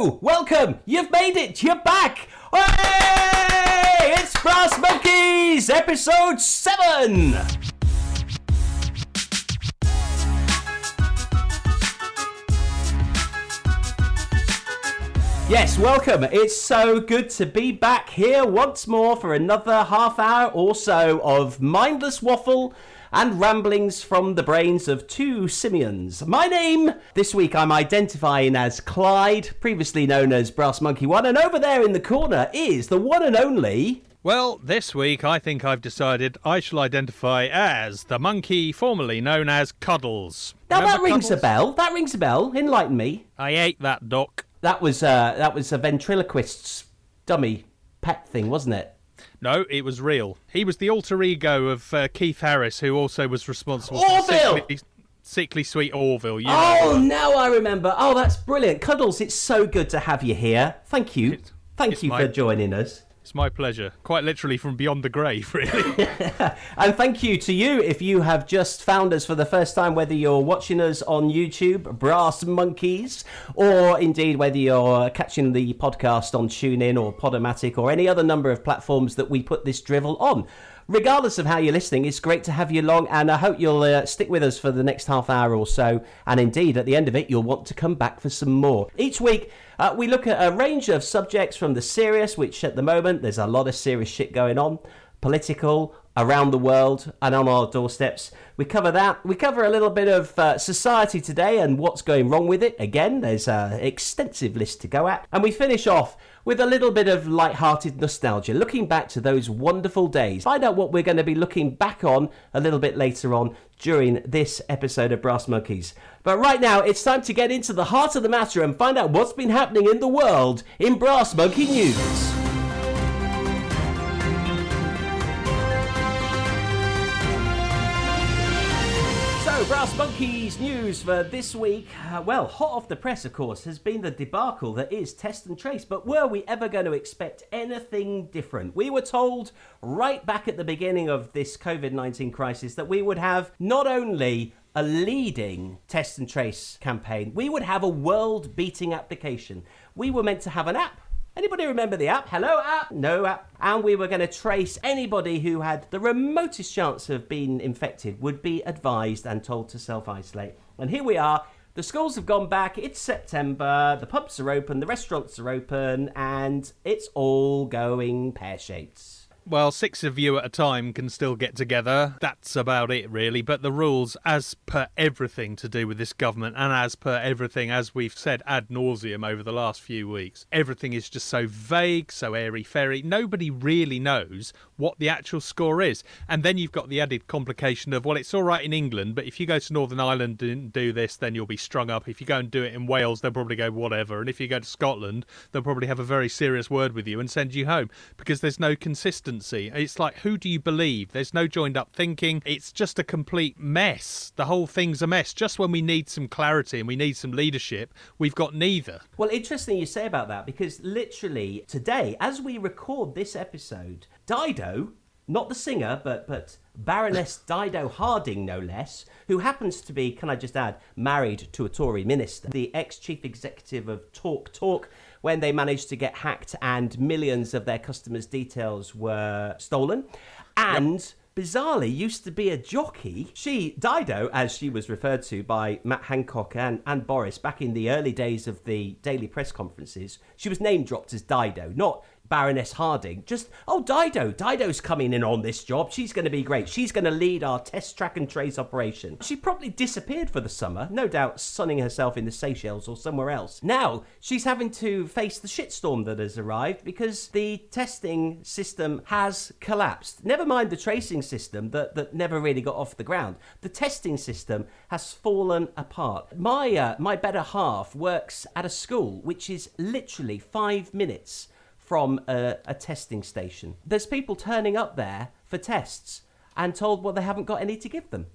Welcome. You've made it. You're back. Hey, it's Brass Monkeys, episode seven. Yes, welcome. It's so good to be back here once more for another half hour or so of mindless waffle and ramblings from the brains of two simians. My name, this week I'm identifying as Clyde, previously known as Brass Monkey One, and over there in the corner is the one and only. Well, this week I think I've decided I shall identify as the monkey formerly known as Cuddles. Now Remember that rings a bell. That rings a bell. Enlighten me. I ate that duck. That was uh, that was a ventriloquist's dummy pet thing, wasn't it? No, it was real. He was the alter ego of uh, Keith Harris, who also was responsible for Orville! sickly, sickly sweet Orville. You know Oh, now I remember. Oh, that's brilliant. Cuddles, it's so good to have you here. Thank you. It's- Thank it's you my- for joining us. It's my pleasure. Quite literally from beyond the grave, really. And thank you to you if you have just found us for the first time, whether you're watching us on YouTube, Brass Monkeys, or indeed whether you're catching the podcast on TuneIn or Podomatic or any other number of platforms that we put this drivel on. Regardless of how you're listening, it's great to have you along, and I hope you'll uh, stick with us for the next half hour or so. And indeed, at the end of it, you'll want to come back for some more. Each week, uh, we look at a range of subjects from the serious, which at the moment there's a lot of serious shit going on, political, around the world, and on our doorsteps. We cover that. We cover a little bit of uh, society today and what's going wrong with it. Again, there's an extensive list to go at. And we finish off with a little bit of light-hearted nostalgia, looking back to those wonderful days. Find out what we're going to be looking back on a little bit later on during this episode of Brass Monkeys. But right now, it's time to get into the heart of the matter and find out what's been happening in the world in Brass Monkey News. Monkeys news for this week. Uh, well, hot off the press, of course, has been the debacle that is Test and Trace. But were we ever going to expect anything different? We were told right back at the beginning of this COVID 19 crisis that we would have not only a leading Test and Trace campaign, we would have a world beating application. We were meant to have an app. Anybody remember the app? Hello, app? No app. And we were going to trace anybody who had the remotest chance of being infected would be advised and told to self isolate. And here we are. The schools have gone back. It's September. The pubs are open. The restaurants are open. And it's all going pear shaped. Well, six of you at a time can still get together. That's about it, really. But the rules, as per everything to do with this government, and as per everything, as we've said ad nauseum over the last few weeks, everything is just so vague, so airy fairy. Nobody really knows what the actual score is. And then you've got the added complication of, well, it's all right in England, but if you go to Northern Ireland and do this, then you'll be strung up. If you go and do it in Wales, they'll probably go whatever. And if you go to Scotland, they'll probably have a very serious word with you and send you home because there's no consistency. It's like, who do you believe? There's no joined up thinking. It's just a complete mess. The whole thing's a mess. Just when we need some clarity and we need some leadership, we've got neither. Well, interesting you say about that because literally today, as we record this episode, Dido, not the singer, but but Baroness Dido Harding, no less, who happens to be, can I just add, married to a Tory minister, the ex chief executive of Talk Talk, when they managed to get hacked and millions of their customers' details were stolen, and. Bizarrely, used to be a jockey. She, Dido, as she was referred to by Matt Hancock and, and Boris back in the early days of the daily press conferences, she was name dropped as Dido, not Baroness Harding. Just, oh, Dido. Dido's coming in on this job. She's going to be great. She's going to lead our test, track, and trace operation. She probably disappeared for the summer, no doubt sunning herself in the Seychelles or somewhere else. Now, she's having to face the shitstorm that has arrived because the testing system has collapsed. Never mind the tracing system that, that never really got off the ground. The testing system has fallen apart. My, uh, my better half works at a school which is literally five minutes from a, a testing station. There's people turning up there for tests and told, well, they haven't got any to give them.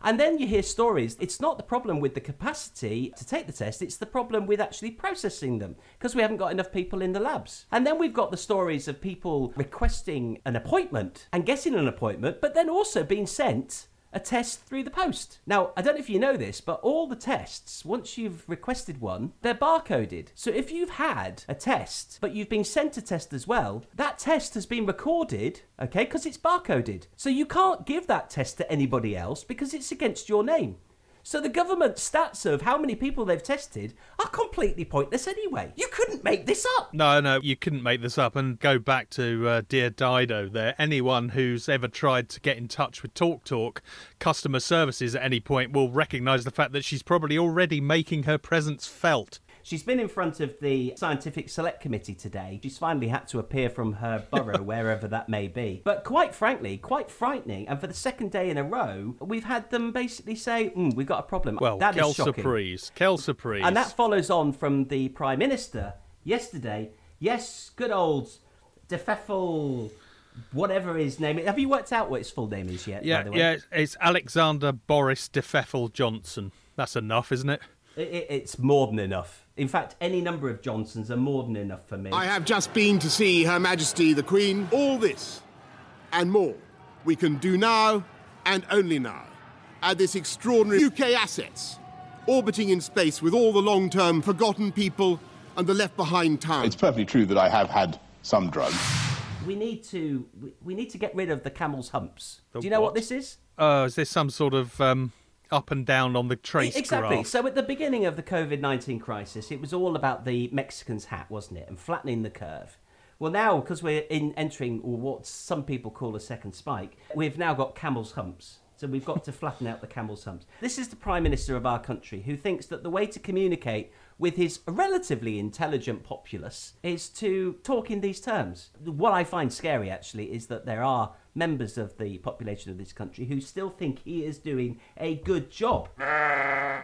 And then you hear stories. It's not the problem with the capacity to take the test, it's the problem with actually processing them because we haven't got enough people in the labs. And then we've got the stories of people requesting an appointment and getting an appointment, but then also being sent a test through the post. Now, I don't know if you know this, but all the tests, once you've requested one, they're barcoded. So if you've had a test, but you've been sent a test as well, that test has been recorded, okay, because it's barcoded. So you can't give that test to anybody else because it's against your name. So the government stats of how many people they've tested are completely pointless anyway. You couldn't make this up. No, no, you couldn't make this up. And go back to uh, dear Dido there. Anyone who's ever tried to get in touch with TalkTalk Talk customer services at any point will recognise the fact that she's probably already making her presence felt. She's been in front of the Scientific Select Committee today. She's finally had to appear from her borough, wherever that may be. But quite frankly, quite frightening. And for the second day in a row, we've had them basically say, mm, we've got a problem. Well, that quelle is shocking. surprise. Quelle surprise. And that follows on from the Prime Minister yesterday. Yes, good old de Pfeffel, whatever his name is. Have you worked out what his full name is yet? by yeah, the way? yeah, it's Alexander Boris de Pfeffel Johnson. That's enough, isn't it? It, it, it's more than enough. In fact, any number of Johnsons are more than enough for me. I have just been to see Her Majesty the Queen. All this and more we can do now and only now at this extraordinary UK assets orbiting in space with all the long term forgotten people and the left behind town. It's perfectly true that I have had some drugs. we need to we, we need to get rid of the camel's humps. The Do you know what? what? this is? Uh, is this some sort of um, up and down on the trace exactly. graph? So at the beginning of the COVID nineteen crisis, it was all about the Mexican's hat, wasn't it, and flattening the curve. Well, now because we're in entering or what some people call a second spike, we've now got camel's humps. So we've got to flatten out the camel's humps. This is the prime minister of our country who thinks that the way to communicate with his relatively intelligent populace is to talk in these terms. What I find scary actually is that there are members of the population of this country who still think he is doing a good job.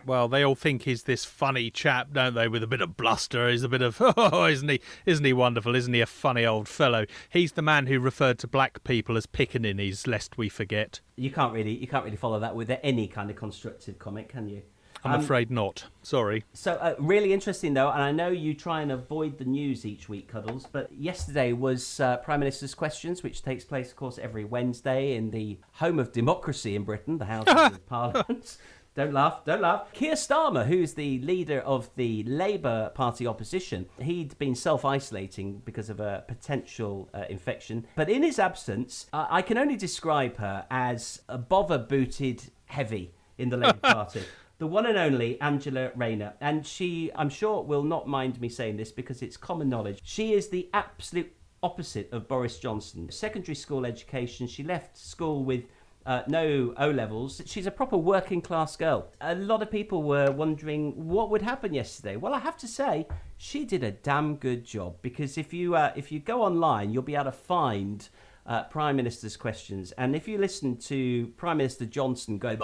Well, they all think he's this funny chap, don't they? With a bit of bluster, he's a bit of oh, isn't he? Isn't he wonderful? Isn't he a funny old fellow? He's the man who referred to black people as pickaninnies, lest we forget. You can't really you can't really follow that with any kind of constructive comment, can you? I'm Um, afraid not. Sorry. So, uh, really interesting though, and I know you try and avoid the news each week, Cuddles, but yesterday was uh, Prime Minister's Questions, which takes place, of course, every Wednesday in the home of democracy in Britain, the House of Parliament. Don't laugh, don't laugh. Keir Starmer, who's the leader of the Labour Party opposition, he'd been self isolating because of a potential uh, infection. But in his absence, uh, I can only describe her as a bother booted heavy in the Labour Party the one and only Angela Rayner. And she, I'm sure, will not mind me saying this because it's common knowledge. She is the absolute opposite of Boris Johnson. Secondary school education, she left school with. Uh, no O levels. She's a proper working class girl. A lot of people were wondering what would happen yesterday. Well, I have to say, she did a damn good job because if you uh, if you go online, you'll be able to find uh, Prime Minister's questions. And if you listen to Prime Minister Johnson going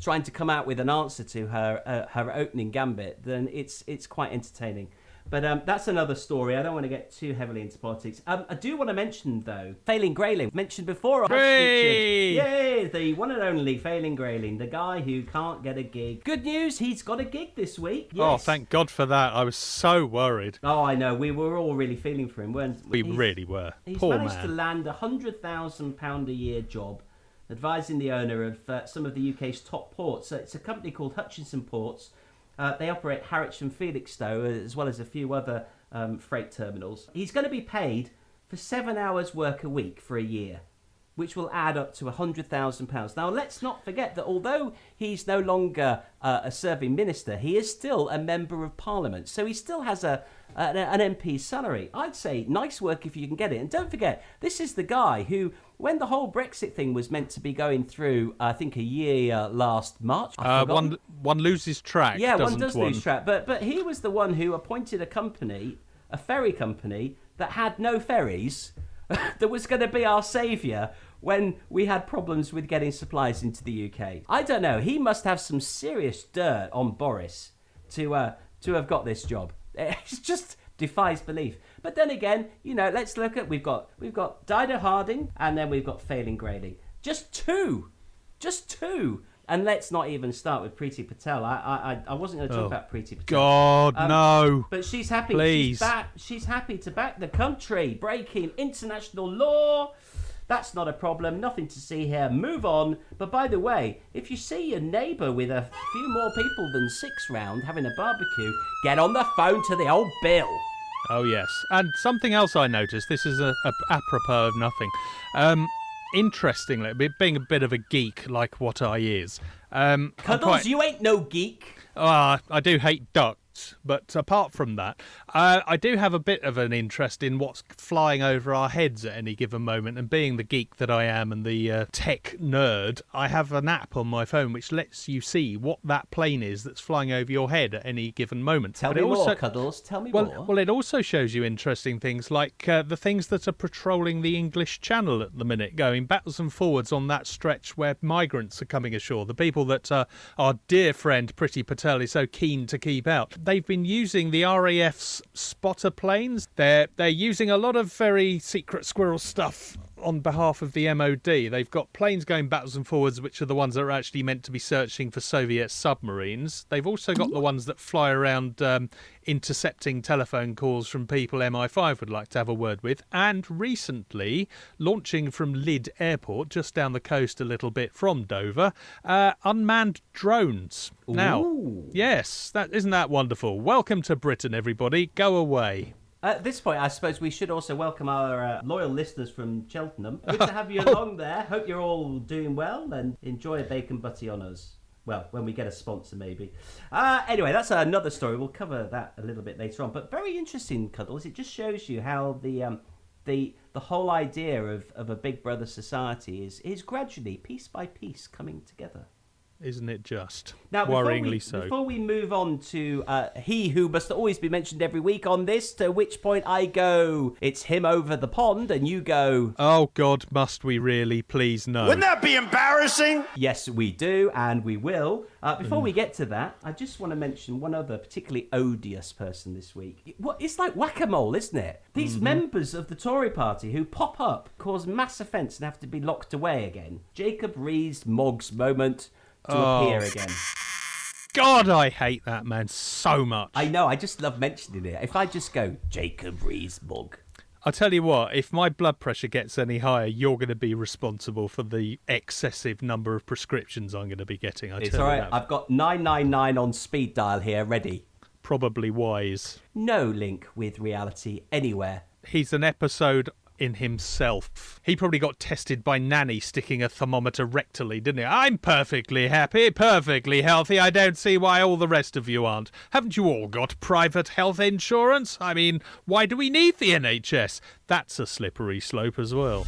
trying to come out with an answer to her uh, her opening gambit, then it's it's quite entertaining. But um, that's another story. I don't want to get too heavily into politics. Um, I do want to mention, though, Failing Grayling, mentioned before. I have Hooray! featured- Yay! The one and only Failing Grayling, the guy who can't get a gig. Good news, he's got a gig this week. Oh, thank God for that. I was so worried. Oh, I know. We were all really feeling for him, weren't We He's- really were. He's Poor managed man. to land a hundred thousand pound a year job, advising the owner of uh, some of the UK's top ports. So it's a company called Hutchison Ports. Uh, they operate Harwich and Felixstowe, as well as a few other um, freight terminals. He's going to be paid for seven hours work a week for a year, which will add up to hundred thousand pounds. Now, let's not forget that although he's no longer uh, a serving minister, he is still a member of Parliament, so he still has a an, an MP's salary. I'd say nice work if you can get it. And don't forget, this is the guy who, when the whole Brexit thing was meant to be going through, I think a year last March. Uh, one one loses track. Yeah, doesn't one does lose track. But but he was the one who appointed a company, a ferry company that had no ferries, that was going to be our saviour when we had problems with getting supplies into the UK. I don't know. He must have some serious dirt on Boris to uh, to have got this job. It just defies belief. But then again, you know, let's look at we've got we've got Dido Harding and then we've got Failing Grayling. Just two, just two. And let's not even start with Priti Patel. I I, I- wasn't going to talk Oh, about Priti Patel. God, Um, no. But she's happy. Please. She's, back, she's happy to back the country, breaking international law. That's not a problem. Nothing to see here. Move on. But by the way, if you see your neighbour with a few more people than six round having a barbecue, get on the phone to the old Bill. Oh yes, and something else I noticed. This is a, a apropos of nothing. Um, interestingly, being a bit of a geek like what I is, um, Cuddles, quite- you ain't no geek. Ah, I do hate ducks, but apart from that, uh, I do have a bit of an interest in what's flying over our heads at any given moment. And being the geek that I am and the uh, tech nerd, I have an app on my phone which lets you see what that plane is that's flying over your head at any given moment. Tell But me it also, more, Cuddles. Tell me well, more. well, it also shows you interesting things like uh, the things that are patrolling the English Channel at the minute, going backwards and forwards on that stretch where migrants are coming ashore. The people that uh, our dear friend Pretty Patel is so keen to keep out. They've been using the RAF's spotter planes. They're they're using a lot of very secret squirrel stuff on behalf of the MOD. They've got planes going backwards and forwards, which are the ones that are actually meant to be searching for Soviet submarines. They've also got the ones that fly around um, intercepting telephone calls from people MI5 would like to have a word with. And recently, launching from Lydd Airport, just down the coast a little bit from Dover, uh, unmanned drones. Now, Ooh. yes, that isn't that wonderful. Welcome to Britain, everybody. Go away. At this point, I suppose we should also welcome our uh, loyal listeners from Cheltenham. Good to have you along there. Hope you're all doing well and enjoy a bacon butty on us. Well, when we get a sponsor, maybe. Uh, anyway, that's another story. We'll cover that a little bit later on. But very interesting, Cuddles. It just shows you how the um, the the whole idea of, of a Big Brother society is is gradually, piece by piece, coming together. Isn't it just? Now, before Worryingly we, so. Before we move on to uh, he who must always be mentioned every week on this, to which point I go, it's him over the pond, and you go, Oh God, must we really? Please no. Wouldn't that be embarrassing? yes, we do, and we will. Uh, before Mm. we get to that, I just want to mention one other particularly odious person this week. What it's like whack a mole, isn't it? These Mm-hmm. members of the Tory party who pop up, cause mass offence, and have to be locked away again. Jacob Rees Moggs moment to Oh. appear again. God, I hate that man so much. I know, I just love mentioning it. If I just go, Jacob Rees Mug. I'll tell you what, if my blood pressure gets any higher, you're going to be responsible for the excessive number of prescriptions I'm going to be getting. I It's tell all you that. I've got 999 on speed dial here ready. Probably wise. No link with reality anywhere. He's an episode in himself. He probably got tested by Nanny sticking a thermometer rectally, didn't he? I'm perfectly happy, perfectly healthy. I don't see why all the rest of you aren't. Haven't you all got private health insurance? I mean, why do we need the NHS? That's a slippery slope as well.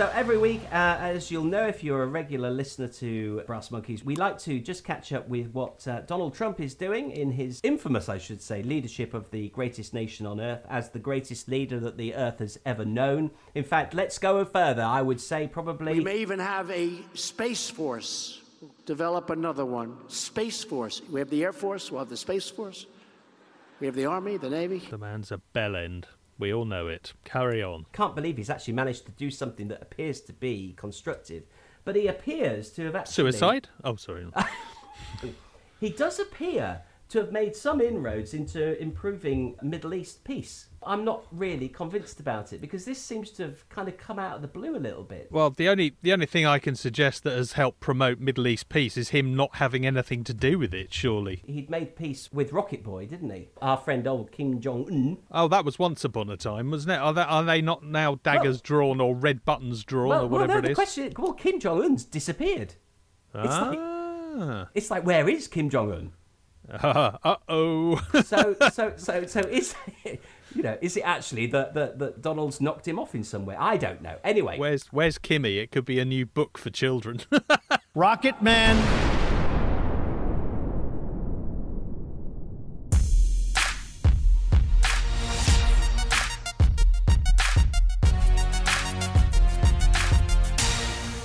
So every week, uh, as you'll know if you're a regular listener to Brass Monkeys, we like to just catch up with what uh, Donald Trump is doing in his infamous, I should say, leadership of the greatest nation on earth as the greatest leader that the earth has ever known. In fact, let's go further. I would say probably. We may even have a space force. Develop another one. Space force. We have the Air Force. We'll have the Space Force. We have the Army, the Navy. The man's a bellend. We all know it. Carry on. can't believe he's actually managed to do something that appears to be constructive. But he appears to have actually. Suicide? Oh, sorry. He does appear to have made some inroads into improving Middle East peace. I'm not really convinced about it because this seems to have kind of come out of the blue a little bit. Well, the only the only thing I can suggest that has helped promote Middle East peace is him not having anything to do with it. Surely. He'd made peace with Rocket Boy, didn't he? Our friend old Kim Jong Un. Oh, that was once upon a time, wasn't it? Are they, are they not now daggers drawn or red buttons drawn Well, or well, whatever no, it the is? question. Well, Kim Jong Un's disappeared. It's like ah. it's like where is Kim Jong Un? uh oh. So so so so is you know is it actually that that that Donald's knocked him off in some way? I don't know. Anyway, where's Where's Kimmy? It could be a new book for children. Rocket Man.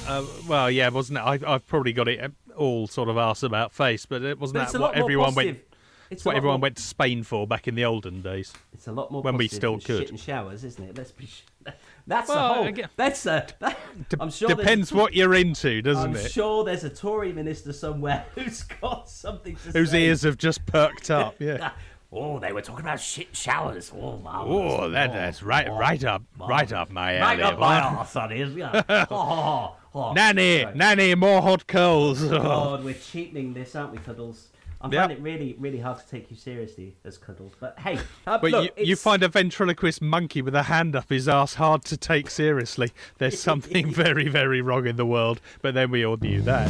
uh, well, yeah, wasn't it? I, I've probably got it all sort of ass about face, but it wasn't but that what everyone positive. went. It's what everyone more- went to Spain for back in the olden days. It's a lot more when we still could. Shit and showers, isn't it? Let's be. sh- That's Well, a whole. again- That's a. That, I'm sure. Depends what you're into, doesn't it? I'm sure there's a Tory minister somewhere who's got something to Whose say. ears have just perked up. Yeah. Oh, they were talking about shit showers. Oh. Oh, that, that's right, oh, right up, right up my Right alley. up my arse, that is. Yeah. oh, oh. Nanny, Sorry. nanny, more hot coals. Oh. God, we're cheapening this, aren't we, Cuddles? I Yeah. find it really, really hard to take you seriously as Cuddles. But hey, uh, But look, you, you find a ventriloquist monkey with a hand up his ass hard to take seriously. There's something very, very wrong in the world. But then we all knew that.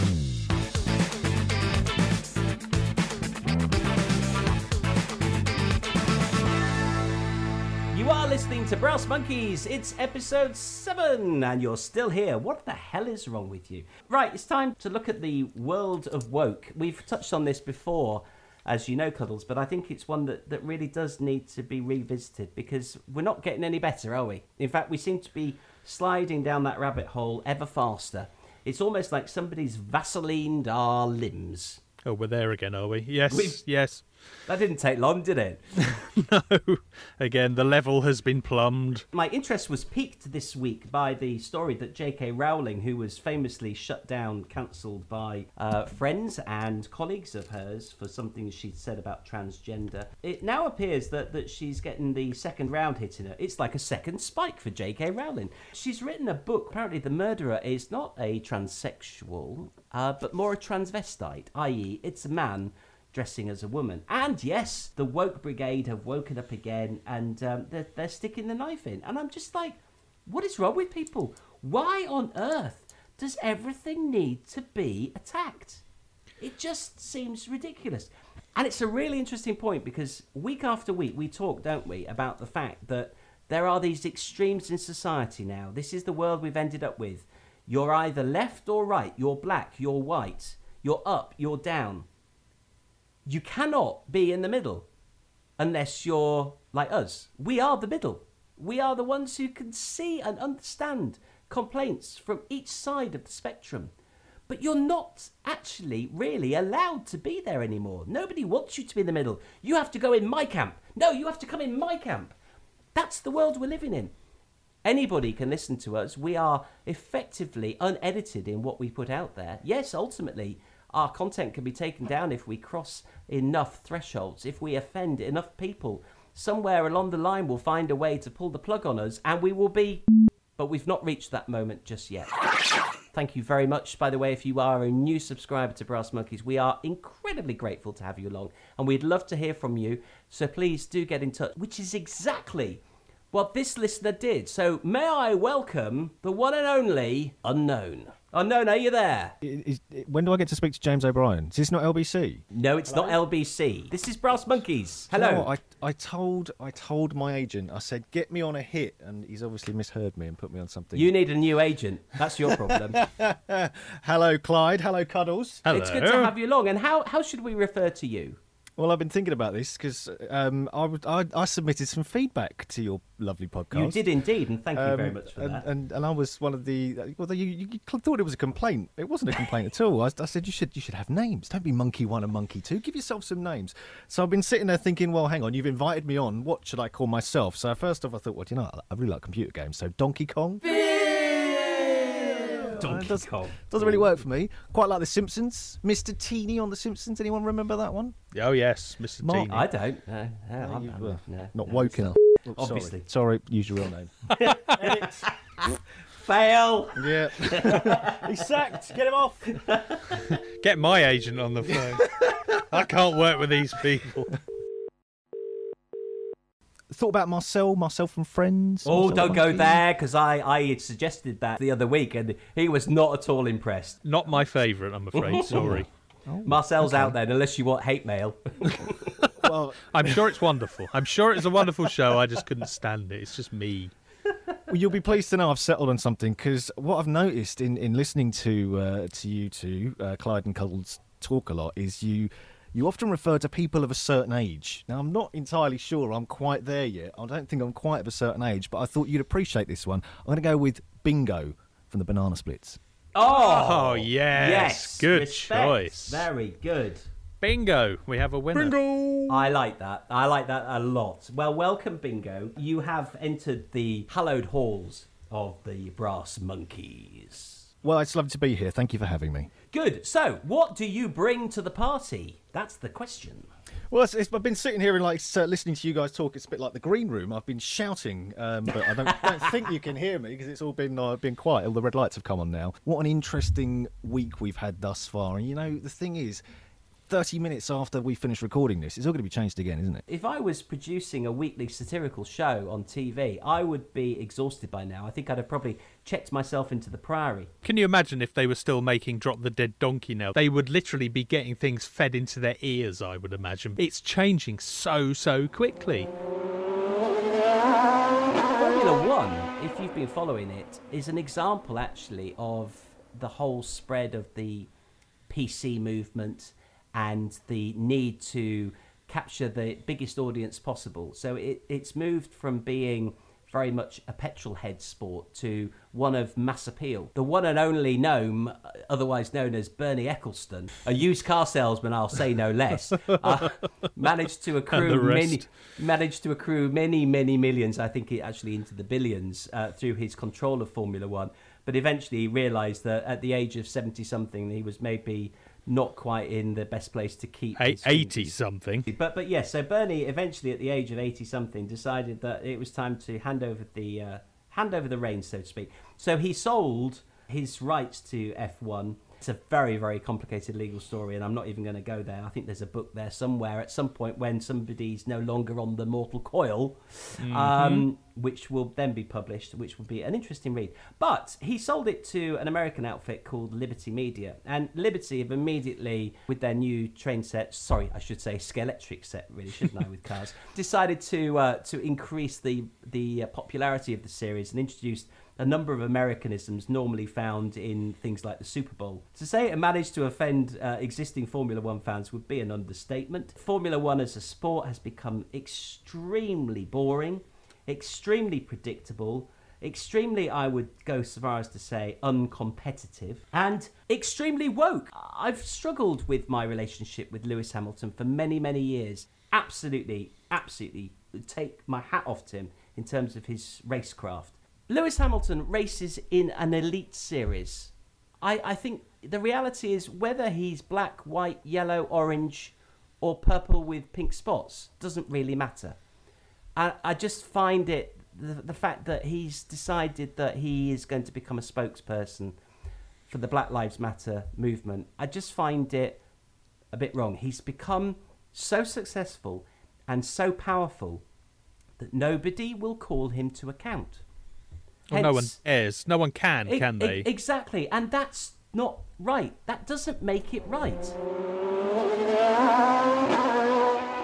To Brass Monkeys. It's episode 7, and you're still here. What the hell is wrong with you? Right, it's time to look at the world of woke. We've touched on this before, as you know, Cuddles, but I think it's one that, that really does need to be revisited because we're not getting any better, are we? In fact, we seem to be sliding down that rabbit hole ever faster. It's almost like somebody's Vaselined our limbs. Oh, we're there again, are we? Yes, We've- yes. That didn't take long, did it? No. Again, the level has been plumbed. My interest was piqued this week by the story that J.K. Rowling, who was famously shut down, cancelled by uh, friends and colleagues of hers for something she'd said about transgender, it now appears that, that she's getting the second round hitting her. It's like a second spike for J.K. Rowling. She's written a book. Apparently, the murderer is not a transsexual, uh, but more a transvestite, i.e., it's a man dressing as a woman. And yes, the woke brigade have woken up again and um, they're, they're sticking the knife in. And I'm just like, what is wrong with people? Why on earth does everything need to be attacked? It just seems ridiculous. And it's a really interesting point because week after week we talk, don't we, about the fact that there are these extremes in society now. This is the world we've ended up with. You're either left or right, you're black, you're white, you're up, you're down you cannot be in the middle unless you're like us. We are the middle. We are the ones who can see and understand complaints from each side of the spectrum. But you're not actually really allowed to be there anymore. Nobody wants you to be in the middle. You have to go in my camp. No, you have to come in my camp. That's the world we're living in. Anybody can listen to us. We are effectively unedited in what we put out there. Yes, ultimately, our content can be taken down if we cross enough thresholds, if we offend enough people. Somewhere along the line, we'll find a way to pull the plug on us, and we will be. But we've not reached that moment just yet. Thank you very much, by the way, if you are a new subscriber to Brass Monkeys. We are incredibly grateful to have you along, and we'd love to hear from you. So please do get in touch, which is exactly what this listener did. So may I welcome the one and only Unknown. Oh, Unknown, are you're there? Is, when do I get to speak to James O'Brien? Is this not LBC? No, it's not LBC. This is Brass Monkeys. You know Hello. I, I told I told my agent. I said get me on a hit, and he's obviously misheard me and put me on something. You need a new agent. That's your problem. Hello, Clyde. Hello, Cuddles. Hello. It's good to have you along. And how, how should we refer to you? Well, I've been thinking about this because um, I, I I submitted some feedback to your lovely podcast. You did indeed, and thank you very Um, much for and, that. And, and I was one of the. Well, you, you thought it was a complaint. It wasn't a complaint at all. I, I said you should you should have names. Don't be monkey one and monkey two. Give yourself some names. So I've been sitting there thinking, well, hang on, you've invited me on. What should I call myself? So first off, I thought, well, you know, I really like computer games. So Donkey Kong. Donkey does- Kong. Doesn't really work for me. Quite like The Simpsons. Mr. Teeny on The Simpsons. Anyone remember that one? Oh, yes, Mr. Mark- Teeny. I don't. No, no, I'm, you I'm- no, Not no, woke it's enough. Sorry. Obviously. Sorry, use your real name. Fail. yeah. He's sacked. Get him off. Get my agent on the phone. I can't work with these people. Thought about Marcel, Marcel from Friends. Oh, Marcel don't go Monkey. there because I, I had suggested that the other week and he was not at all impressed. Not my favourite, I'm afraid. Sorry. Marcel's out there unless you want hate mail. Well, I'm sure it's wonderful. I'm sure it's a wonderful show. I just couldn't stand it. It's just me. Well, you'll be pleased to know I've settled on something because what I've noticed in, in listening to uh, to you two, uh, Clyde and Cuddles, talk a lot is you you often refer to people of a certain age. Now, I'm not entirely sure I'm quite there yet. I don't think I'm quite of a certain age, but I thought you'd appreciate this one. I'm going to go with Bingo from the Banana Splits. Oh, oh, yes. yes. Good respect. choice. Very good. Bingo! We have a winner. Bingo! I like that. I like that a lot. Well, welcome, Bingo. You have entered the hallowed halls of the Brass Monkeys. Well, it's lovely to be here. Thank you for having me. Good. So, what do you bring to the party? That's the question. Well, it's, it's, I've been sitting here and like uh, listening to you guys talk. It's a bit like the green room. I've been shouting, um, but I don't, don't think you can hear me because it's all been uh, been quiet. All the red lights have come on now. What an interesting week we've had thus far. And you know, the thing is, 30 minutes after we finish recording this, it's all going to be changed again, isn't it? If I was producing a weekly satirical show on TV, I would be exhausted by now. I think I'd have probably checked myself into the priory. Can you imagine if they were still making Drop the Dead Donkey now? They would literally be getting things fed into their ears, I would imagine. It's changing so, so quickly. Formula One, if you've been following it, is an example actually of the whole spread of the PC movement and the need to capture the biggest audience possible. So it, it's moved from being very much a petrol head sport to one of mass appeal. The one and only gnome, otherwise known as Bernie Ecclestone, a used car salesman, I'll say no less, uh, managed to accrue many, managed to accrue many, many millions. I think it actually into the billions uh, through his control of Formula One. But eventually, he realised that at the age of seventy something, he was maybe not quite in the best place to keep his 80 something. But but yes, so Bernie eventually at the age of 80 something decided that it was time to hand over the uh, hand over the reins so to speak. So he sold his rights to F1 it's a very, very complicated legal story, and I'm not even going to go there. I think there's a book there somewhere at some point when somebody's no longer on the mortal coil, mm-hmm. um, which will then be published, which will be an interesting read. But he sold it to an American outfit called Liberty Media, and Liberty have immediately, with their new train set, sorry, I should say Scalextric set, really, shouldn't I, with cars, decided to uh, to increase the the uh, popularity of the series and introduced a number of Americanisms normally found in things like the Super Bowl. To say it managed to offend uh, existing Formula One fans would be an understatement. Formula One as a sport has become extremely boring, extremely predictable, extremely, I would go so far as to say, uncompetitive, and extremely woke. I've struggled with my relationship with Lewis Hamilton for many, many years. Absolutely, absolutely take my hat off to him in terms of his racecraft. Lewis Hamilton races in an elite series. I, I think the reality is whether he's black, white, yellow, orange, or purple with pink spots doesn't really matter. I, I just find it the, the fact that he's decided that he is going to become a spokesperson for the Black Lives Matter movement. I just find it a bit wrong. He's become so successful and so powerful that nobody will call him to account. Well, no one is. No one can, can they? Exactly, and that's not right. That doesn't make it right.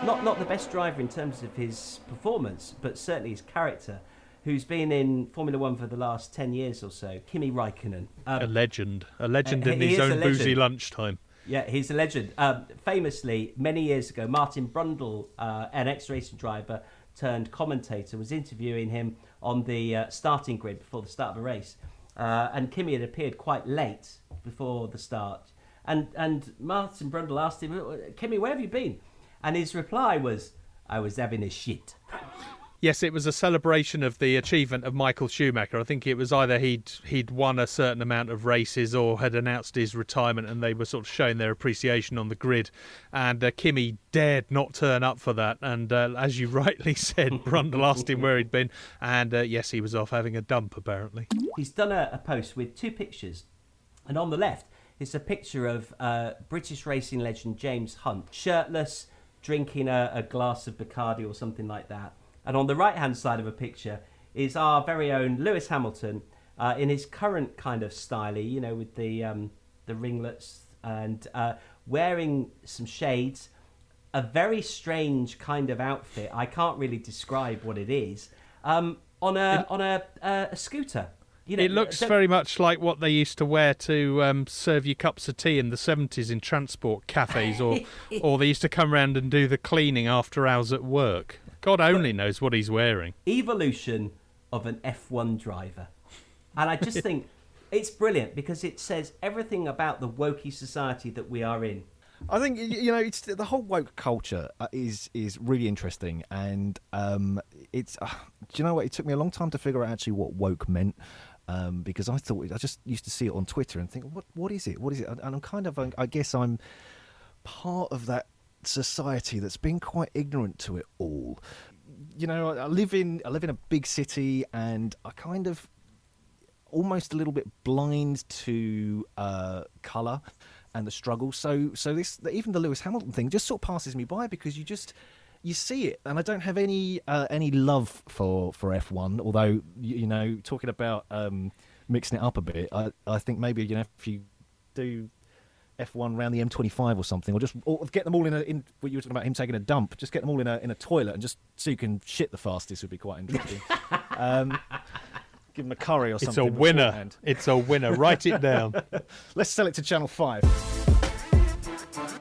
Not not the best driver in terms of his performance, but certainly his character. Who's been in Formula One for the last ten years or so? Kimi Raikkonen, um, a legend, a legend uh, in his own boozy lunchtime. Yeah, he's a legend. Um, famously, many years ago, Martin Brundle, uh, an ex-racing driver turned commentator, was interviewing him on the uh, starting grid before the start of a race. Uh, and Kimi had appeared quite late before the start. And, and Martin Brundle asked him, Kimi, where have you been? And his reply was, I was having a shit. Yes, it was a celebration of the achievement of Michael Schumacher. I think it was either he'd he'd won a certain amount of races or had announced his retirement, and they were sort of showing their appreciation on the grid. And uh, Kimi dared not turn up for that. And uh, as you rightly said, Brundle asked him where he'd been, and uh, yes, he was off having a dump apparently. He's done a, a post with two pictures, and on the left is a picture of uh, British racing legend James Hunt, shirtless, drinking a, a glass of Bacardi or something like that and on the right hand side of a picture is our very own Lewis Hamilton uh, in his current kind of style, you know, with the um, the ringlets and uh, wearing some shades. A very strange kind of outfit. I can't really describe what it is. Um, on a on a, uh, a scooter. You know, it looks very much like what they used to wear to um, serve you cups of tea in the 70s in transport cafes, or, or they used to come around and do the cleaning after hours at work. God only knows what he's wearing. Evolution of an F1 driver. And I just think it's brilliant because it says everything about the wokey society that we are in. I think you know it's the whole woke culture uh, is is really interesting, and um, it's. Uh, do you know what? It took me a long time to figure out actually what woke meant. Um, because I thought I just used to see it on Twitter and think, what what is it? What is it? And I'm kind of, I guess, I'm part of that society that's been quite ignorant to it all. You know, I live in I live in a big city, and I kind of almost a little bit blind to uh, color and the struggle. So, so this even the Lewis Hamilton thing just sort of passes me by because you just you see it, and I don't have any uh, any love for for F one. Although you, you know, talking about um, mixing it up a bit, I I think maybe you know if you do. F1 around the M25 or something, or just or get them all in a. In what you were talking about, him taking a dump. Just get them all in a in a toilet and just so you can shit the fastest would be quite interesting. um, give them a curry or something. It's a winner. beforehand. It's a winner. Write it down. Let's sell it to Channel 5.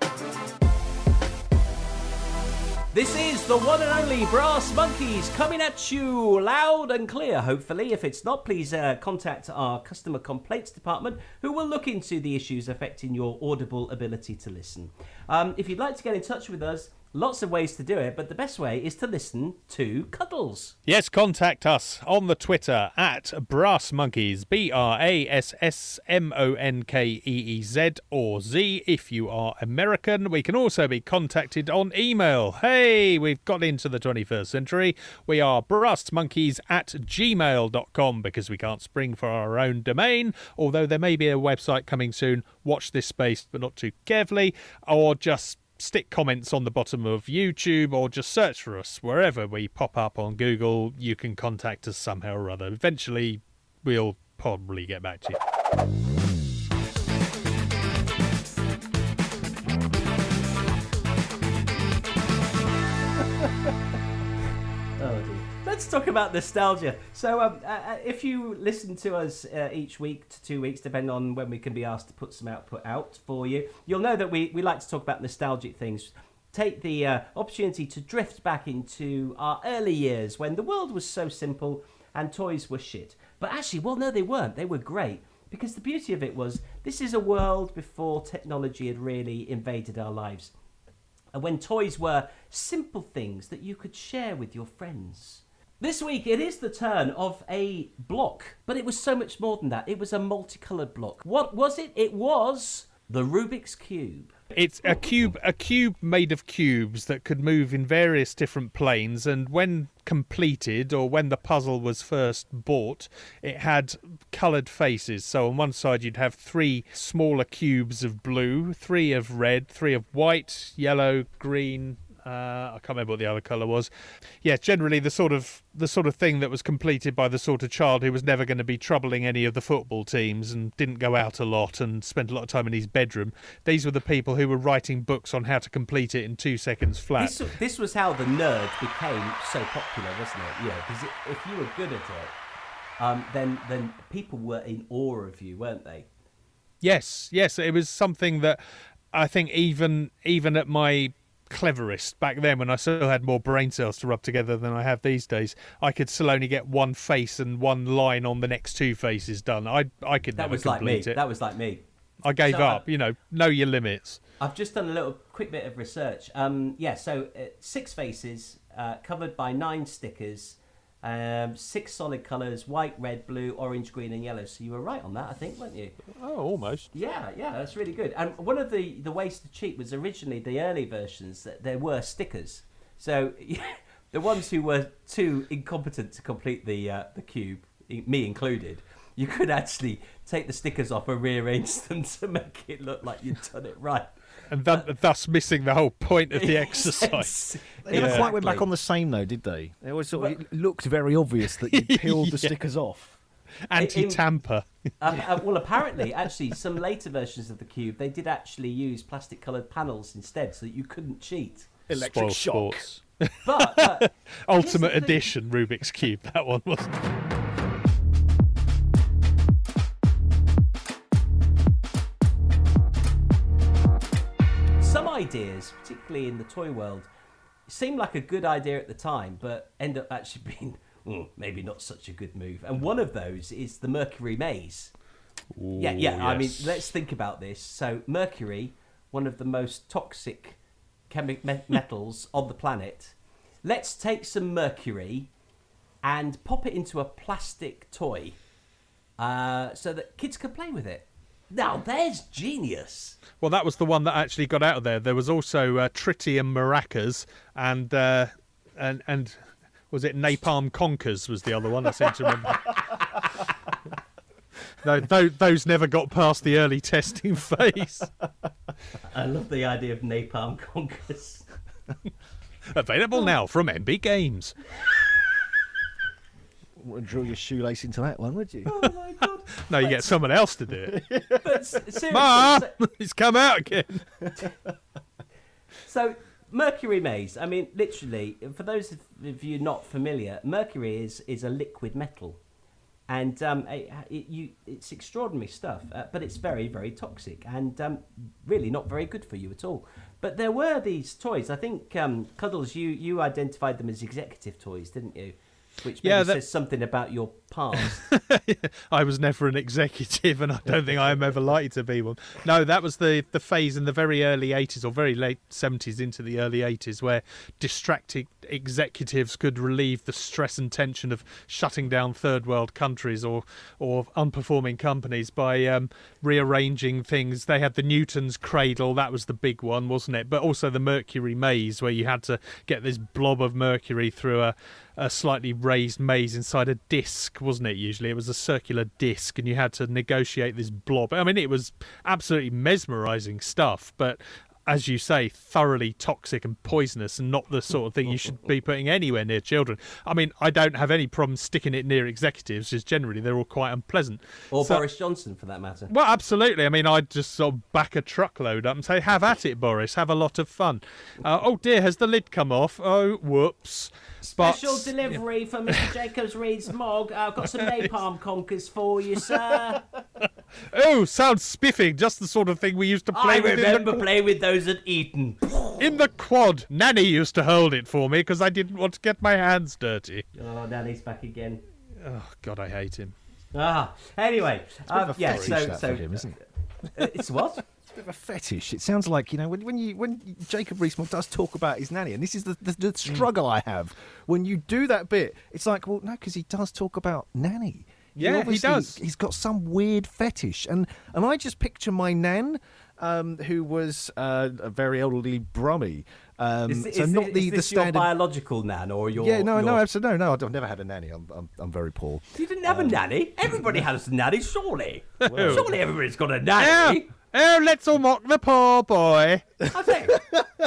This is the one and only Brass Monkeys coming at you loud and clear, hopefully. If it's not, please uh, contact our customer complaints department who will look into the issues affecting your audible ability to listen. Um, if you'd like to get in touch with us, lots of ways to do it, but the best way is to listen to Cuddles. Yes, contact us on the Twitter at Brass Monkeys, B R A S S M O N K E E Z or Z if you are American. We can also be contacted on email. Hey, we've got into the 21st century. We are brassmonkeys at gmail.com because we can't spring for our own domain, although there may be a website coming soon. Watch this space, but not too carefully, or just stick comments on the bottom of YouTube or just search for us wherever we pop up on Google. You can contact us somehow or other. Eventually, we'll probably get back to you. Let's talk about nostalgia. So, um, uh, uh, if you listen to us uh, each week to two weeks, depending on when we can be asked to put some output out for you, you'll know that we, we like to talk about nostalgic things. Take the uh, opportunity to drift back into our early years when the world was so simple and toys were shit. But actually, well, no, they weren't. They were great. Because the beauty of it was, this is a world before technology had really invaded our lives and when toys were simple things that you could share with your friends. This week it is the turn of a block, but it was so much more than that. It was a multicoloured block. What was it? It was the Rubik's Cube. It's a cube, a cube made of cubes that could move in various different planes, and when completed or when the puzzle was first bought, it had coloured faces. So on one side you'd have three smaller cubes of blue, three of red, three of white, yellow, green. Uh, I can't remember what the other colour was. Yeah, generally the sort of the sort of thing that was completed by the sort of child who was never going to be troubling any of the football teams and didn't go out a lot and spent a lot of time in his bedroom. These were the people who were writing books on how to complete it in two seconds flat. This, this was how the nerd became so popular, wasn't it? Yeah, because if you were good at it, um, then then people were in awe of you, weren't they? Yes, yes, it was something that I think even even at my cleverest back then when I still had more brain cells to rub together than I have these days, I could still only get one face and one line on the next two faces done. I I could That was like me. it. That was like me. I gave So, uh, up. You know, know your limits. I've just done a little quick bit of research. Um, yeah, so uh, six faces uh, covered by nine stickers, um, six solid colours: white, red, blue, orange, green, and yellow. So you were right on that, I think, weren't you? Oh, almost. Yeah, yeah, that's really good. And one of the the ways to cheat was originally the early versions that there were stickers. So the ones who were too incompetent to complete the uh, the cube, me included. You could actually take the stickers off and rearrange them to make it look like you'd done it right. And th- thus missing the whole point of the exercise. They never quite went back on the same though, did they? It always sort of it looked very obvious that you peeled the stickers off. Anti-tamper. Um, uh, well, apparently, actually, some later versions of the cube they did actually use plastic-coloured panels instead, so that you couldn't cheat. Electric Spoil shock. sports. But, but Ultimate Here's the thing. Edition Rubik's Cube. That one was. Ideas, particularly in the toy world, seem like a good idea at the time, but end up actually being mm, maybe not such a good move. And one of those is the Mercury Maze. yeah, yeah. I mean, let's think about this. So Mercury one of the most toxic chemi- me- metals on the planet. Let's take some mercury and pop it into a plastic toy uh, so that kids can play with it. Now, there's genius. Well, that was the one that actually got out of there. There was also uh, tritium maracas and uh, and and was it napalm conkers was the other one I seem to remember. no, those, those never got past the early testing phase. I love the idea of napalm conkers. Available now from MB Games. Wouldn't draw your shoelace into that one, would you? Oh my god! No, you get someone else to do it. But seriously, Ma, so- it's come out again. So, mercury maze. I mean, literally, for those of you not familiar, mercury is is a liquid metal, and um, it, it, you, it's extraordinary stuff. Uh, but it's very very toxic and um, really not very good for you at all. But there were these toys. I think um, Cuddles, you you identified them as executive toys, didn't you? Which maybe Yeah, that- says something about your past. I was never an executive, and I don't think I am ever likely to be one. No, that was the the phase in the very early '80s or very late '70s into the early '80s where distracted executives could relieve the stress and tension of shutting down third world countries or or unperforming companies by um, rearranging things. They had the Newton's cradle, that was the big one, wasn't it? But also the Mercury maze, where you had to get this blob of mercury through a a slightly raised maze inside a disc, wasn't it? Usually it was a circular disc, and you had to negotiate this blob. I mean, it was absolutely mesmerizing stuff, but as you say, thoroughly toxic and poisonous, and not the sort of thing you should be putting anywhere near children. I mean, I don't have any problem sticking it near executives, as generally they're all quite unpleasant. or So- Boris Johnson, for that matter. well, absolutely. I mean, I'd just sort of back a truckload up and say, "Have at it, Boris. Have a lot of fun." Uh, oh dear, has the lid come off? Oh, whoops! But- Special delivery for Mr. Jacobs Rees-Mogg. I've got some napalm conkers for you, sir. Oh, sounds spiffing. Just the sort of thing we used to play I with in remember the, playing with those at Eton. in the quad. Nanny used to hold it for me because I didn't want to get my hands dirty. Oh, Nanny's back again. Oh God, I hate him. Ah, anyway, um, yeah. fetish, So, that so for him, isn't it? uh, it's what? It's a bit of a fetish. It sounds like you know when, when you when Jacob Rees-Mogg does talk about his nanny, and this is the, the, the struggle I have when you do that bit. It's like, well, no, because he does talk about nanny. Yeah, he obviously- does. He's got some weird fetish, and and I just picture my nan, um, who was uh, a very elderly brummy. Um, Is, is, not this, the is the this your standard. biological nan or your? yeah, no, your... no, absolutely, no, no. I've never had a nanny. I'm, I'm, I'm very poor. You didn't have a nanny. Everybody has a nanny, surely. Oh. surely everybody's got a Oh, nanny. oh, let's all mock the poor boy. I say,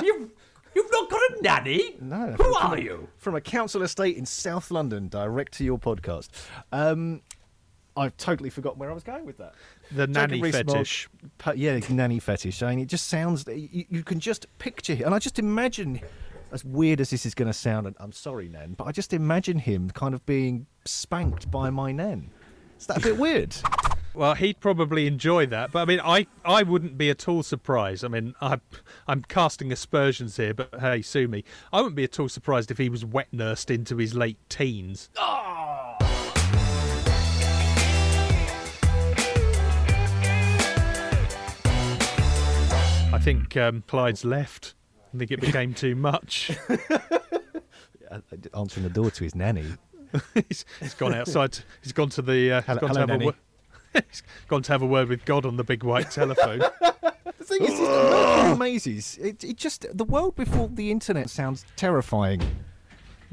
you've you've not got a nanny. No. Who from- are you? From a council estate in South London, direct to your podcast. Um, I've totally forgotten where I was going with that. The nanny Rees-Mogg, fetish. pa- yeah, nanny fetish. I mean, it just sounds. You, you can just picture, and I just imagine, as weird as this is going to sound, and I'm sorry, Nan, but I just imagine him kind of being spanked by my Nan. Is that a bit weird? Well, he'd probably enjoy that, but I mean, I, I wouldn't be at all surprised. I mean, I, I'm casting aspersions here, but hey, sue me. I wouldn't be at all surprised if he was wet nursed into his late teens. I think um, Clyde's left. I think it became too much. Answering the door to his nanny. he's, he's gone outside. He's gone to the. Uh, Hello- gone to hello, have a Nanny. wo- he's gone to have a word with God on the big white telephone. The thing is, the It, it just the world before the internet sounds terrifying.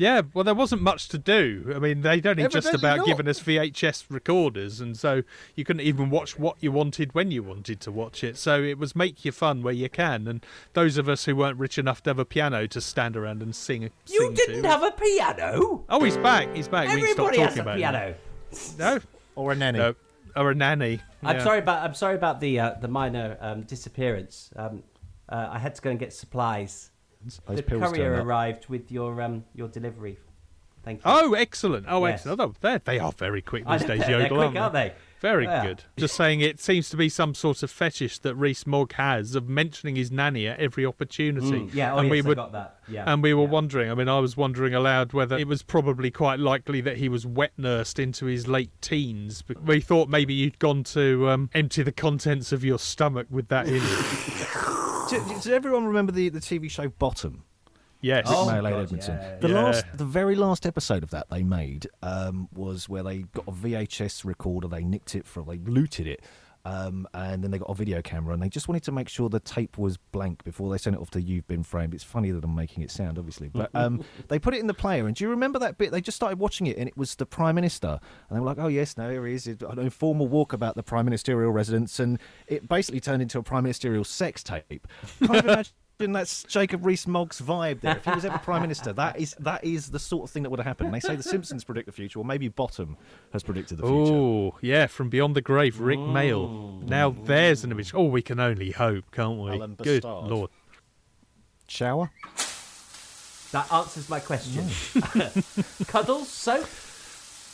Yeah, well, there wasn't much to do. I mean, they'd only just about not. given us VHS recorders, and so you couldn't even watch what you wanted when you wanted to watch it. So it was make your fun where you can. And those of us who weren't rich enough to have a piano to stand around and sing, You sing didn't to. have a piano. Oh, he's back. He's back. we can stop Everybody talking has a about piano. It. No, Or a nanny. no, or a nanny. I'm Yeah. sorry about I'm sorry about the uh, the minor um, disappearance. Um, uh, I had to go and get supplies. Those the courier arrived with your um, your delivery. Thank you. Oh, excellent. Oh, Yes. excellent. Oh, they they are very quick I these days, Yodel. quick, aren't aren't they? Very Yeah. good. Just saying it seems to be some sort of fetish that Rees-Mogg has of mentioning his nanny at every opportunity. Mm, yeah, oh and yes, we I were, got that. Yeah, And we were yeah. wondering, I mean, I was wondering aloud whether it was probably quite likely that he was wet nursed into his late teens. But We thought maybe you'd gone to um, empty the contents of your stomach with that in. Do- Does everyone remember the, the TV show Bottom? Yes. Oh, Mary Lane God, Edmondson. yeah, the yeah. last, the very last episode of that they made um, was where they got a VHS recorder. They nicked it from, they looted it, um, and then they got a video camera, and they just wanted to make sure the tape was blank before they sent it off to You've Been Framed. It's funny that I'm making it sound, obviously, but um, they put it in the player. And do you remember that bit? They just started watching it, and it was the Prime Minister, and they were like, "Oh yes, no, here he is." An informal walk about the Prime Ministerial residence, and it basically turned into a Prime Ministerial sex tape. Kind of imagine that's Jacob Rees-Mogg's vibe there. If he was ever prime minister, that is that is the sort of thing that would have happened. They say the Simpsons predict the future, or maybe Bottom has predicted the future. Oh, yeah, from Beyond the Grave, Rik Mayall. Now there's an image. Oh, we can only hope, can't we? Alan Good lord. Shower? That answers my question. Hmm. Cuddles, soap.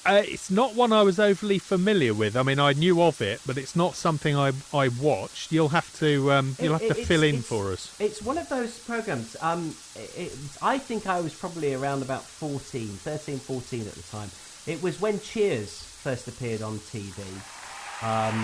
Uh, it's not one I was overly familiar with. I mean, I knew of it, but it's not something I I watched. You'll have to um, you'll have It- to fill in for us. It's one of those programs. Um, it, it- I think I was probably around about 14, 13, 14 at the time. It was when Cheers first appeared on TV. Um,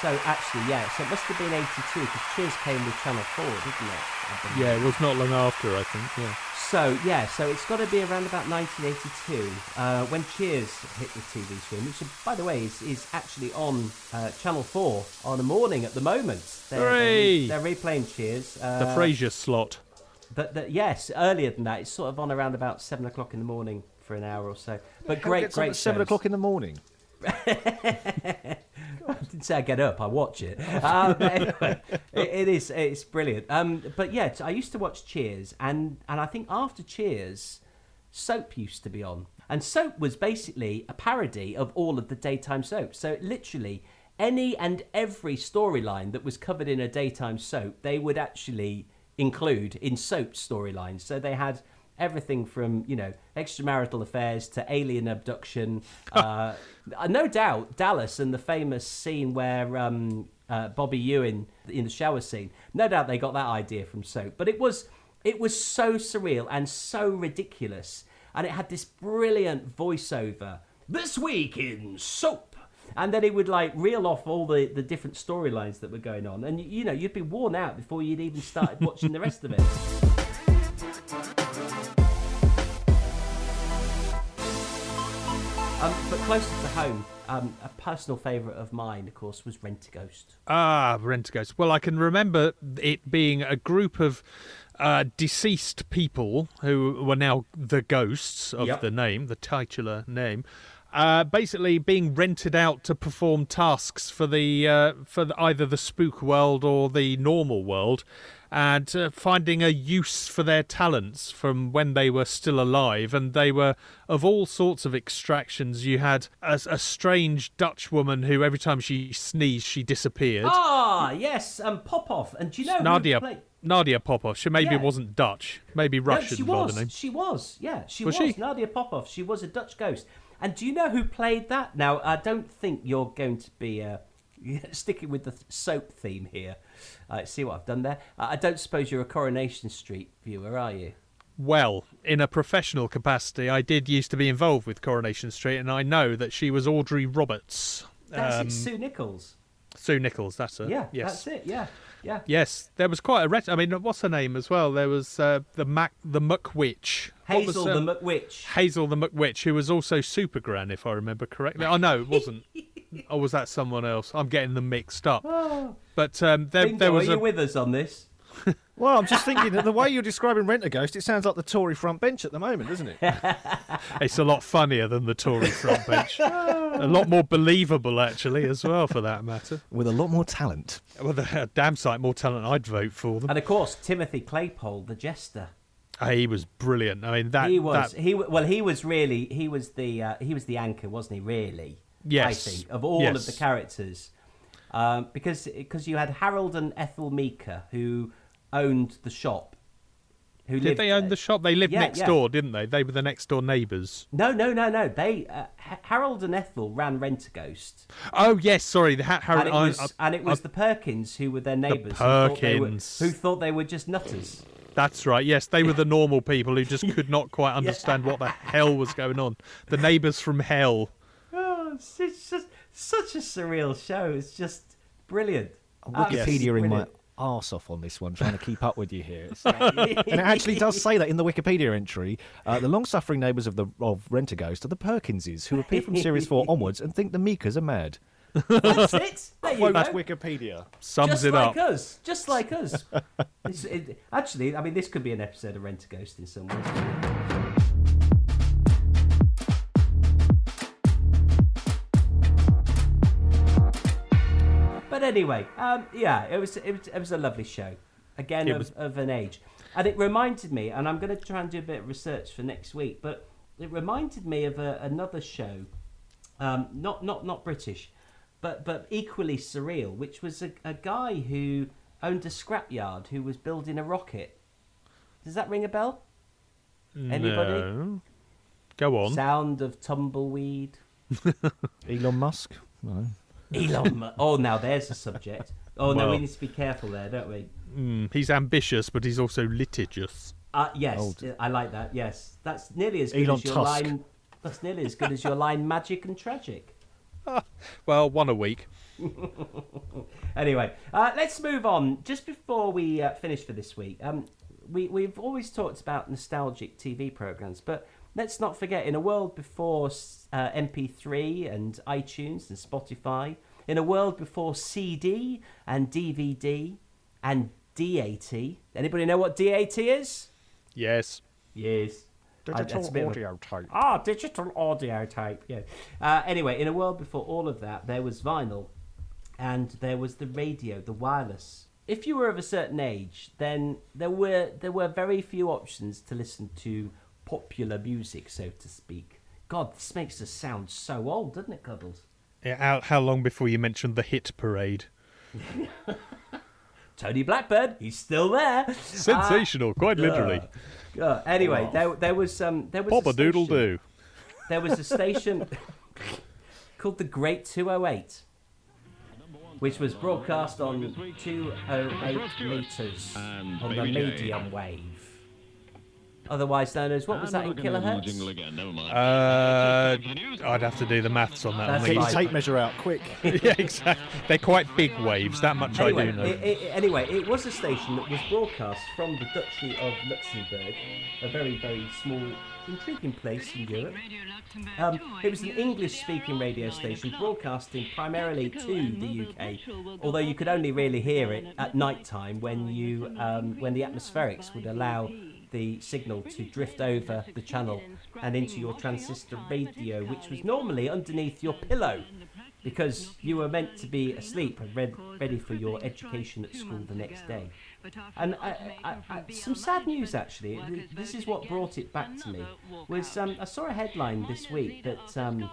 so actually, yeah, so it must have been 82 because Cheers came with Channel 4, didn't it? Yeah, it was not long after, I think. Yeah. So yeah, so it's got to be around about 1982 uh, when Cheers hit the TV screen, which by the way is, is actually on uh, Channel 4 on a morning at the moment. They're, they're, re- they're replaying Cheers. Uh, The Frasier slot. but the, yes, earlier than that, it's sort of on around about seven o'clock in the morning for an hour or so. But great, great. at seven shows. o'clock in the morning. I didn't say I get up. I watch it. Um, anyway, it, it is. It's brilliant. Um, but yeah, I used to watch Cheers, and and I think after Cheers, Soap used to be on, and Soap was basically a parody of all of the daytime soaps. So literally. Any and every storyline that was covered in a daytime soap, they would actually include in soap storylines. So they had everything from you know extramarital affairs to alien abduction. uh, no doubt Dallas and the famous scene where um, uh, Bobby Ewing in the shower scene. No doubt they got that idea from soap, but it was it was so surreal and so ridiculous, and it had this brilliant voiceover. This week in soap. And then it would like reel off all the, the different storylines that were going on, and you know you'd be worn out before you'd even started watching the rest of it. Um, but closer to home, um, a personal favourite of mine, of course, was Rent a Ghost. Ah, Rent a Ghost. Well, I can remember it being a group of uh, deceased people who were now the ghosts of Yep. the name, the titular name. Uh, basically, being rented out to perform tasks for the uh, for the, either the spook world or the normal world, and uh, finding a use for their talents from when they were still alive. And they were of all sorts of extractions. You had a, a strange Dutch woman who, every time she sneezed, she disappeared. Ah, yes, and um, Popoff. And do you know Nadia played- Nadia Popov. She maybe Yeah. wasn't Dutch, maybe No, Russian she by was. She was. Yeah, she Was was. she? Nadia Popoff. She was a Dutch ghost. And do you know who played that? Now, I don't think you're going to be uh, sticking with the soap theme here. Uh, see what I've done there? Uh, I don't suppose you're a Coronation Street viewer, are you? Well, in a professional capacity, I did used to be involved with Coronation Street, and I know that she was Audrey Roberts. That's Um, it, Sue Nicholls. Sue Nicholls, that's her. Yeah, yes. that's it. Yeah, yeah. Yes, there was quite a ret- I mean, what's her name as well? There was uh, the Mac, the. What was, Hazel um, the McWitch. Hazel the Muck McWitch, who was also Supergran, if I remember correctly. Oh no, it wasn't. or was that someone else? I'm getting them mixed up. But um, there, Bingo, there was are a you with us on this? Well, I'm just thinking that the way you're describing Rent a Ghost, it sounds like the Tory front bench at the moment, doesn't it? It's a lot funnier than the Tory front bench. a lot more believable, actually, as well, for that matter. With a lot more talent. Well, the damn sight more talent I'd vote for them. And of course, Timothy Claypole, the jester. Uh, he was brilliant. I mean, that he was that- he well he was really he was the uh, he was the anchor wasn't he really Yes. i think of all Yes. of the characters um, because because you had harold and ethel meaker who owned the shop who Did they own the shop? They lived yeah, next yeah. door, didn't they? They were the next door neighbours. No, no, no, no. They uh, Harold and Ethel ran Rent a Ghost, Oh yes, sorry. The ha- Harry, and it was I- and it was I- the Perkins who were their neighbours. who thought were- Perkins. who thought they were just nutters. That's right. Yes, they were the normal people who just could not quite understand what the hell was going on. The neighbours from hell. Oh, it's, it's just such a surreal show. It's just brilliant. I'm Absolutely Wikipediaing my brilliant. arse off on this one, trying to keep up with you here. It's- and it actually does say that in the Wikipedia entry. Uh, the long-suffering neighbours of the of Rent a Ghost are the Perkinses, who appear from series four onwards and think the Meakers are mad. That's it. There you Quote go. Wikipedia. Sums just it like up. us, just like us. It's- it- actually, I mean, this could be an episode of Rent a Ghost in some ways. But anyway, um, yeah, it was, it was it was a lovely show. Again, of, was- of an age, and it reminded me. And I'm going to try and do a bit of research for next week. But it reminded me of a, another show, um, not not not British, but but equally surreal, which was a, a guy who owned a scrapyard who was building a rocket. Does that ring a bell? Anybody? No. Go on. Sound of tumbleweed. Elon Musk. No. Elon. Mu- oh, now there's a subject. Oh no, we need to be careful there, don't we? Mm, he's ambitious, but he's also litigious. Uh, yes, Old. I like that. Yes, that's nearly as good Elon as your Tusk. line. That's nearly as good as your line, magic and tragic. Well, one a week. Anyway, uh, let's move on. Just before we uh, finish for this week, um, we we've always talked about nostalgic TV programs, but let's not forget, in a world before uh, MP3 and iTunes and Spotify, in a world before CD and DVD and DAT. Anybody know what DAT is? Yes. Yes. Digital that's a a- audio tape. Ah, digital audio tape. Yeah. Uh, anyway, in a world before all of that, there was vinyl, and there was the radio, the wireless. If you were of a certain age, then there were there were very few options to listen to popular music, so to speak. God, this makes us sound so old, doesn't it, Cuddles? Yeah, How, how long before you mentioned the hit parade? Tony Blackburn, he's still there. Sensational, quite literally. Uh, anyway, there there was um there was Pop a doodle do. there was a station called the Great 208, which was broadcast on 208 meters on the medium wave. Otherwise known as what was that in kilohertz? Uh, I'd have to do the maths on that. That's one. Get your fine. tape measure out, quick. yeah, exactly. They're quite big waves. That much Anyway, I do know. it, it, anyway, it was a station that was broadcast from the Duchy of Luxembourg, a very, very small, intriguing place in Europe. Um, it was an English-speaking radio station broadcasting primarily to the UK, although you could only really hear it at night time when you um, when the atmospherics would allow the signal to drift over the channel and into your transistor radio, which was normally underneath your pillow because you were meant to be asleep and ready for your education at school the next day. And I, I, I, some sad news, actually. This is what brought it back to me. Was um, I saw a headline this week that um,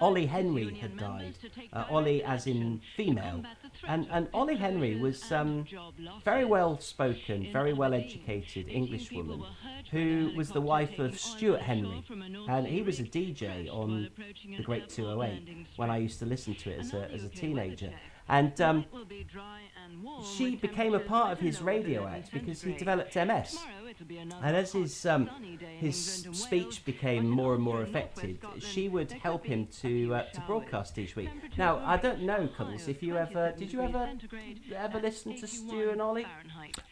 Ollie Henry had died. Uh, Ollie, as in female, and and Ollie Henry was um, very well spoken, very well educated Englishwoman, who was the wife of Stuart Henry, and he was a DJ on the Great 208 when I used to listen to it as a as a teenager. And um, she became a part of his radio act because he developed MS. And as his um, his speech became more and more affected, she would help him to uh, to broadcast each week. Now I don't know, Cuddles, if you ever did you ever ever listen to Stu and Ollie?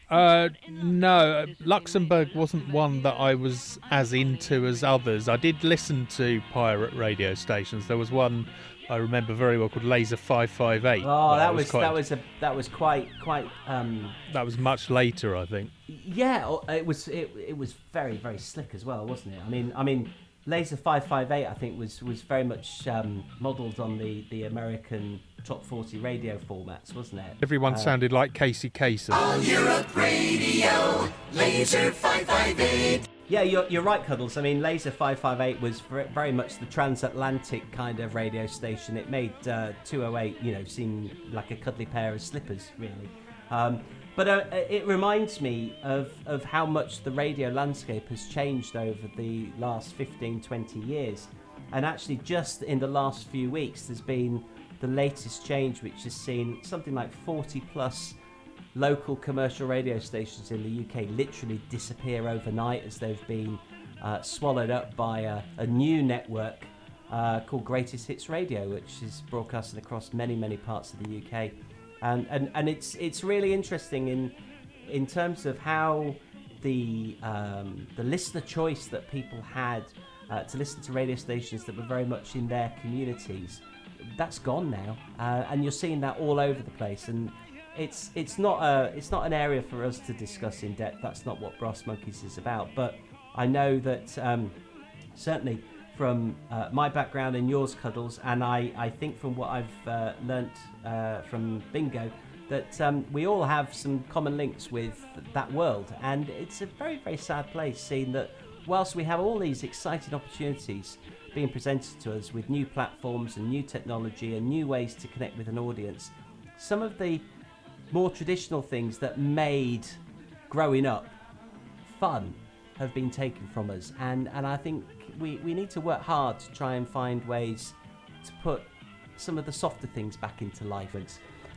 Uh, no, Luxembourg wasn't one that I was as into as others. I did listen to pirate radio stations. There was one I remember very well called Laser Five Five Eight. Oh, that was quite, that was a that was quite quite um, that was much later, I think. Yeah, it was it, it was very very slick as well, wasn't it? I mean, I mean, Laser Five Five Eight, I think was was very much um, modelled on the the American top forty radio formats, wasn't it? Everyone Uh, sounded like Casey Kasem. Yeah, you're, you're right, Cuddles. I mean, Laser 558 was very much the transatlantic kind of radio station. It made uh, 208, you know, seem like a cuddly pair of slippers, really. Um, But uh, it reminds me of, of how much the radio landscape has changed over the last 15, 20 years. And actually, just in the last few weeks, there's been the latest change, which has seen something like 40 plus local commercial radio stations in the UK literally disappear overnight as they've been uh, swallowed up by a, a new network uh, called Greatest Hits Radio, which is broadcasting across many, many parts of the UK and and, and it's it's really interesting in in terms of how the um, the listener choice that people had uh, to listen to radio stations that were very much in their communities that's gone now. Uh, and you're seeing that all over the place. And it's it's not a it's not an area for us to discuss in depth that's not what Brassmonkeez is about but i know that um, certainly from uh, my background and yours, Cuddles, and I, I think from what I've uh, learnt uh, from Bingo, that um, we all have some common links with that world. And it's a very, very sad place seeing that whilst we have all these exciting opportunities being presented to us with new platforms and new technology and new ways to connect with an audience, some of the more traditional things that made growing up fun have been taken from us. And, and I think we, we need to work hard to try and find ways to put some of the softer things back into life.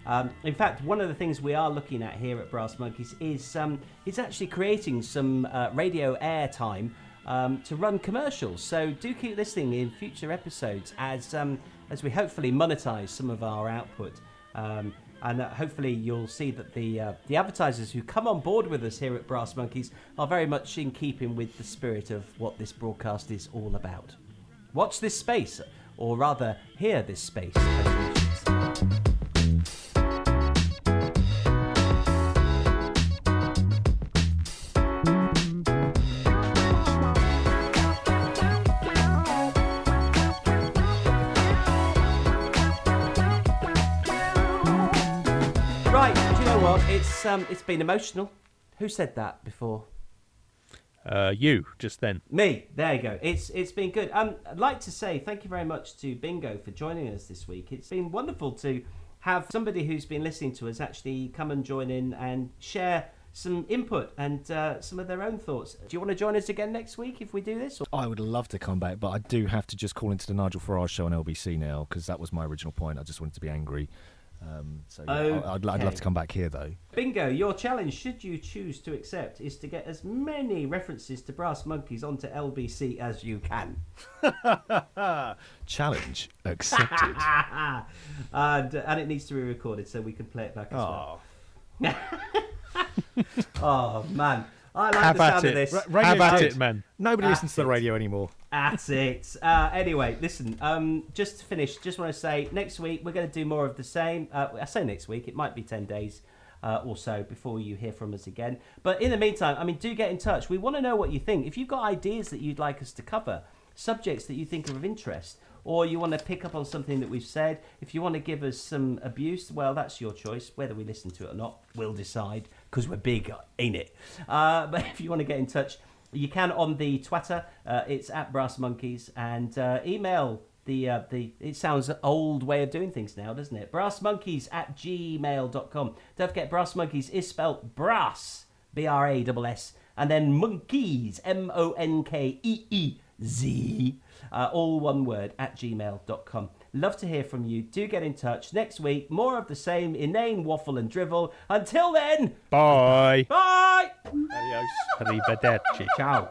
Um, in fact, one of the things we are looking at here at Brassmonkeez is um, is actually creating some uh, radio airtime um, to run commercials. So do keep listening in future episodes as um, as we hopefully monetize some of our output. And uh, hopefully you'll see that the uh, the advertisers who come on board with us here at Brassmonkeez are very much in keeping with the spirit of what this broadcast is all about. Watch this space, or rather, hear this space. Um, it's been emotional. Who said that before? Uh, you just then. Me. There you go. It's it's been good. Um, I'd like to say thank you very much to Bingo for joining us this week. It's been wonderful to have somebody who's been listening to us actually come and join in and share some input and uh, some of their own thoughts. Do you want to join us again next week if we do this? Or? I would love to come back, but I do have to just call into the Nigel Farage show on LBC now because that was my original point. I just wanted to be angry um, so yeah, okay. I'd, I'd, love to come back here though. Bingo, your challenge, should you choose to accept, is to get as many references to Brassmonkeez onto LBC as you can. challenge accepted. and, and it needs to be recorded so we can play it back as oh. well. oh man. I like Have the sound of this. R- Have at it, man. Nobody listens to the radio anymore. At it. Uh, anyway, listen. Um, just to finish, just want to say next week we're going to do more of the same. Uh, I say next week. It might be ten days. Uh, or so before you hear from us again. But in the meantime, I mean, do get in touch. We want to know what you think. If you've got ideas that you'd like us to cover, subjects that you think are of interest, or you want to pick up on something that we've said, if you want to give us some abuse, well, that's your choice. Whether we listen to it or not, we'll decide because we're big, ain't it? Uh, but if you want to get in touch, you can on the Twitter. Uh, it's at Brassmonkeez and uh, email the uh, the. It sounds an old way of doing things now, doesn't it? Brassmonkeez at gmail.com. Don't forget, Brassmonkeez is spelled brass, B R A S S, and then monkeys, M O N K E E Z, uh, all one word at gmail.com. Love to hear from you. Do get in touch. Next week, more of the same inane waffle and drivel. Until then, bye. Bye. Adios. Arrivederci. Ciao.